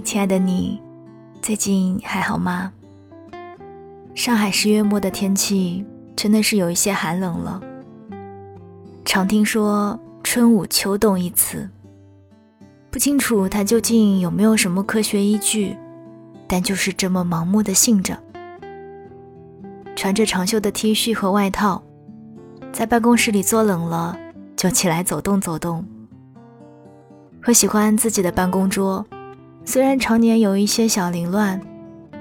亲爱的你，最近还好吗？上海十月末的天气真的是有一些寒冷了。常听说“春捂秋冻”一词，不清楚它究竟有没有什么科学依据，但就是这么盲目的信着。穿着长袖的 T 恤和外套，在办公室里坐冷了，就起来走动走动。我喜欢自己的办公桌，虽然常年有一些小凌乱，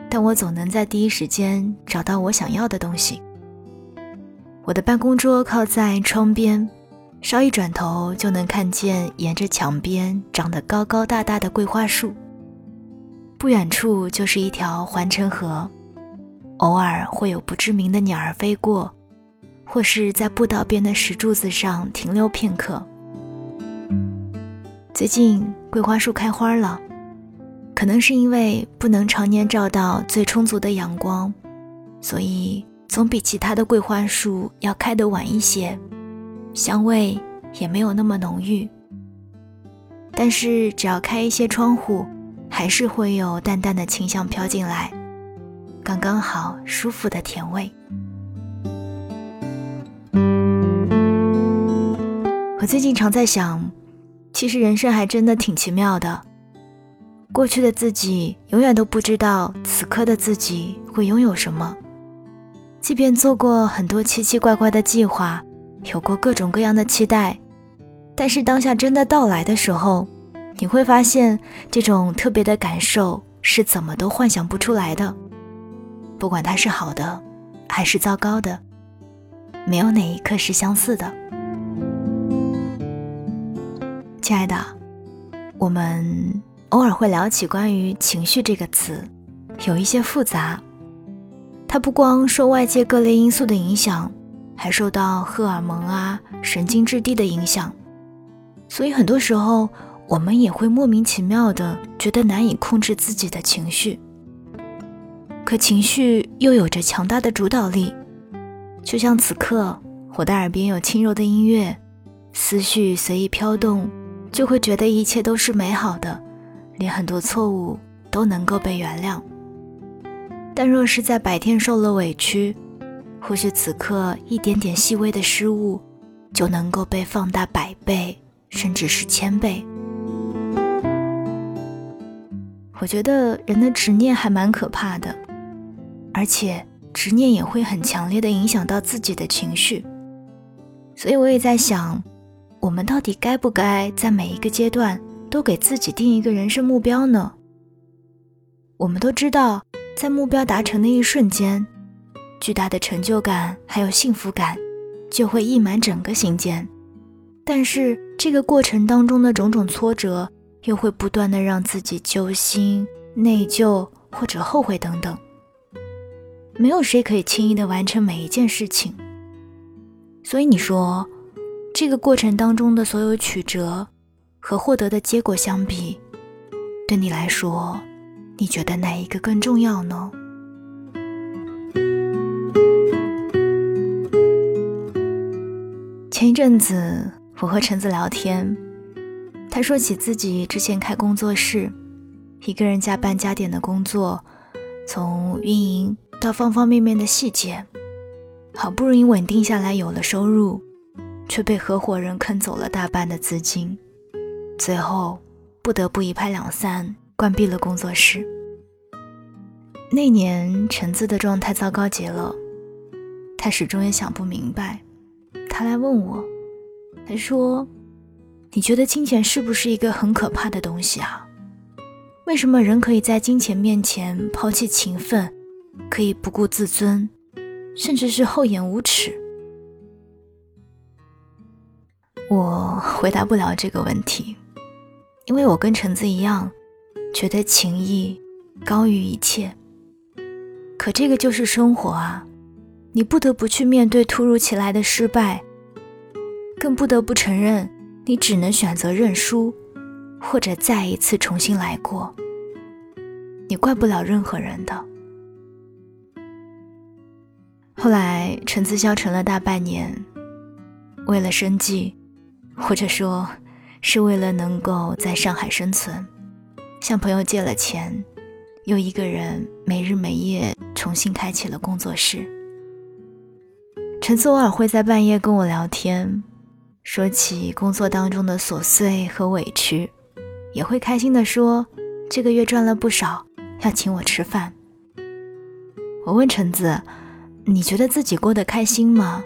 但我总能在第一时间找到我想要的东西。我的办公桌靠在窗边，稍一转头就能看见沿着墙边长得高高大大的桂花树。不远处就是一条环城河，偶尔会有不知名的鸟儿飞过，或是在步道边的石柱子上停留片刻。最近桂花树开花了，可能是因为不能常年照到最充足的阳光，所以总比其他的桂花树要开得晚一些，香味也没有那么浓郁。但是只要开一些窗户，还是会有淡淡的清香飘进来，刚刚好舒服的甜味。我最近常在想。其实人生还真的挺奇妙的。过去的自己永远都不知道此刻的自己会拥有什么，即便做过很多奇奇怪怪的计划，有过各种各样的期待，但是当下真的到来的时候，你会发现这种特别的感受是怎么都幻想不出来的。不管它是好的，还是糟糕的，没有哪一刻是相似的。亲爱的，我们偶尔会聊起关于情绪这个词，有一些复杂。它不光受外界各类因素的影响，还受到荷尔蒙啊、神经质地的影响。所以很多时候，我们也会莫名其妙的觉得难以控制自己的情绪。可情绪又有着强大的主导力，就像此刻我的耳边有轻柔的音乐，思绪随意飘动。就会觉得一切都是美好的，连很多错误都能够被原谅。但若是在白天受了委屈，或许此刻一点点细微的失误，就能够被放大百倍，甚至是千倍。我觉得人的执念还蛮可怕的，而且执念也会很强烈的影响到自己的情绪。所以我也在想。我们到底该不该在每一个阶段都给自己定一个人生目标呢？我们都知道，在目标达成的一瞬间，巨大的成就感还有幸福感就会溢满整个心间。但是这个过程当中的种种挫折，又会不断的让自己揪心、内疚或者后悔等等。没有谁可以轻易的完成每一件事情，所以你说。这个过程当中的所有曲折和获得的结果相比，对你来说，你觉得哪一个更重要呢？前一阵子我和橙子聊天，他说起自己之前开工作室，一个人加班加点的工作，从运营到方方面面的细节，好不容易稳定下来，有了收入。却被合伙人坑走了大半的资金，最后不得不一拍两散，关闭了工作室。那年橙子的状态糟糕极了，他始终也想不明白。他来问我，他说：“你觉得金钱是不是一个很可怕的东西啊？为什么人可以在金钱面前抛弃情分，可以不顾自尊，甚至是厚颜无耻？”我回答不了这个问题，因为我跟橙子一样，觉得情谊高于一切。可这个就是生活啊，你不得不去面对突如其来的失败，更不得不承认，你只能选择认输，或者再一次重新来过。你怪不了任何人的。后来，橙子消沉了大半年，为了生计。或者说，是为了能够在上海生存，向朋友借了钱，又一个人没日没夜重新开启了工作室。陈思偶尔会在半夜跟我聊天，说起工作当中的琐碎和委屈，也会开心的说这个月赚了不少，要请我吃饭。我问橙子：“你觉得自己过得开心吗？”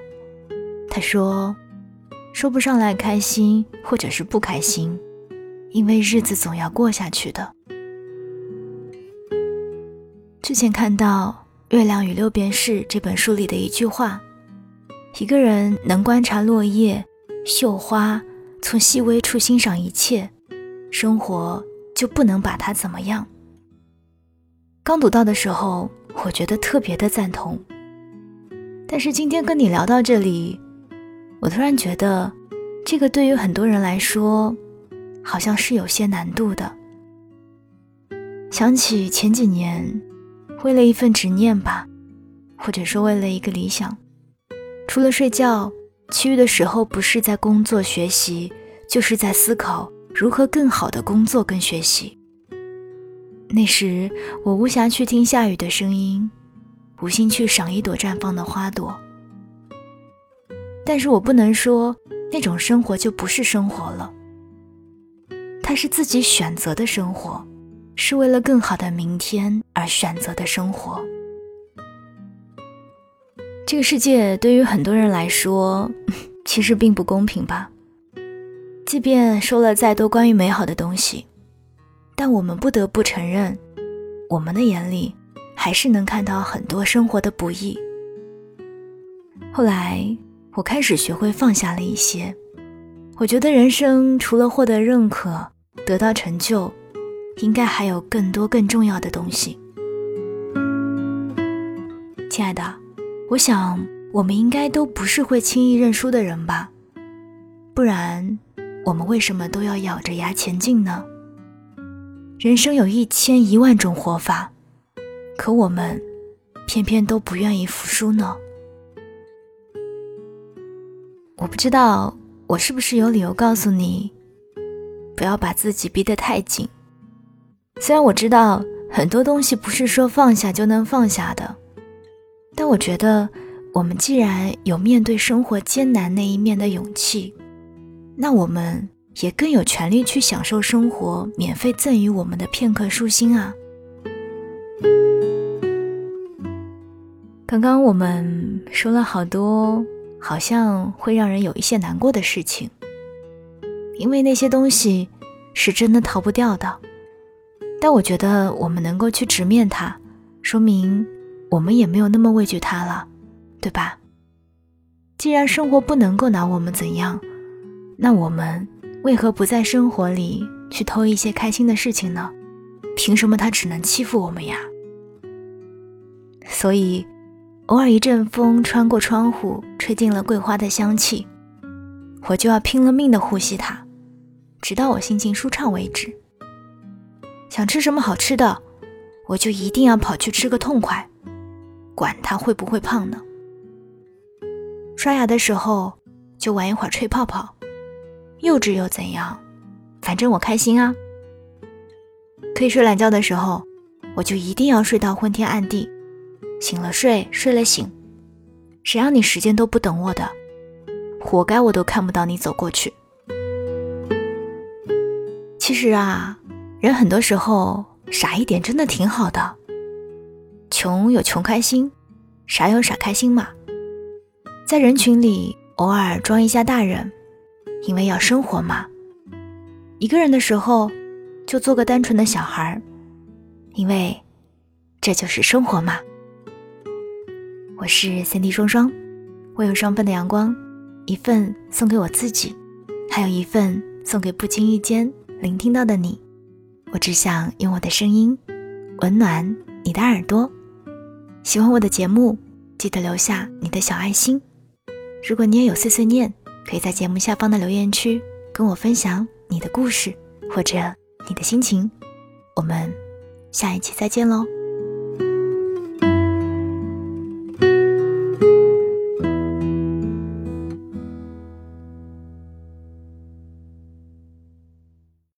他说：“说不上来开心，或者是不开心。”因为日子总要过下去的。之前看到《月亮与六便士》这本书里的一句话：一个人能观察落叶、绣花，从细微处欣赏一切，生活就不能把他怎么样。刚读到的时候，我觉得特别的赞同。但是今天跟你聊到这里，我突然觉得，这个对于很多人来说。好像是有些难度的。想起前几年，为了一份执念吧，或者说为了一个理想，除了睡觉，其余的时候不是在工作学习，就是在思考如何更好的工作跟学习。那时我无暇去听下雨的声音，无心去赏一朵绽放的花朵。但是我不能说那种生活就不是生活了。它是自己选择的生活，是为了更好的明天而选择的生活。这个世界对于很多人来说，其实并不公平吧？即便说了再多关于美好的东西，但我们不得不承认，我们的眼里还是能看到很多生活的不易。后来，我开始学会放下了一些。我觉得人生除了获得认可，得到成就，应该还有更多更重要的东西。亲爱的，我想我们应该都不是会轻易认输的人吧？不然，我们为什么都要咬着牙前进呢？人生有一千一万种活法，可我们偏偏都不愿意服输呢？我不知道我是不是有理由告诉你。不要把自己逼得太紧。虽然我知道很多东西不是说放下就能放下的，但我觉得我们既然有面对生活艰难那一面的勇气，那我们也更有权利去享受生活免费赠予我们的片刻舒心啊！刚刚我们说了好多，好像会让人有一些难过的事情。因为那些东西是真的逃不掉的，但我觉得我们能够去直面它，说明我们也没有那么畏惧它了，对吧？既然生活不能够拿我们怎样，那我们为何不在生活里去偷一些开心的事情呢？凭什么他只能欺负我们呀？所以，偶尔一阵风穿过窗户，吹进了桂花的香气，我就要拼了命的呼吸它。直到我心情舒畅为止。想吃什么好吃的，我就一定要跑去吃个痛快，管他会不会胖呢。刷牙的时候就玩一会儿吹泡泡，幼稚又怎样？反正我开心啊。可以睡懒觉的时候，我就一定要睡到昏天暗地，醒了睡，睡了醒。谁让你时间都不等我的，活该我都看不到你走过去。其实啊，人很多时候傻一点真的挺好的。穷有穷开心，傻有傻开心嘛。在人群里偶尔装一下大人，因为要生活嘛。一个人的时候就做个单纯的小孩，因为这就是生活嘛。我是三 D 双双，我有双份的阳光，一份送给我自己，还有一份送给不经意间。聆听到的你，我只想用我的声音温暖你的耳朵。喜欢我的节目，记得留下你的小爱心。如果你也有碎碎念，可以在节目下方的留言区跟我分享你的故事或者你的心情。我们下一期再见喽。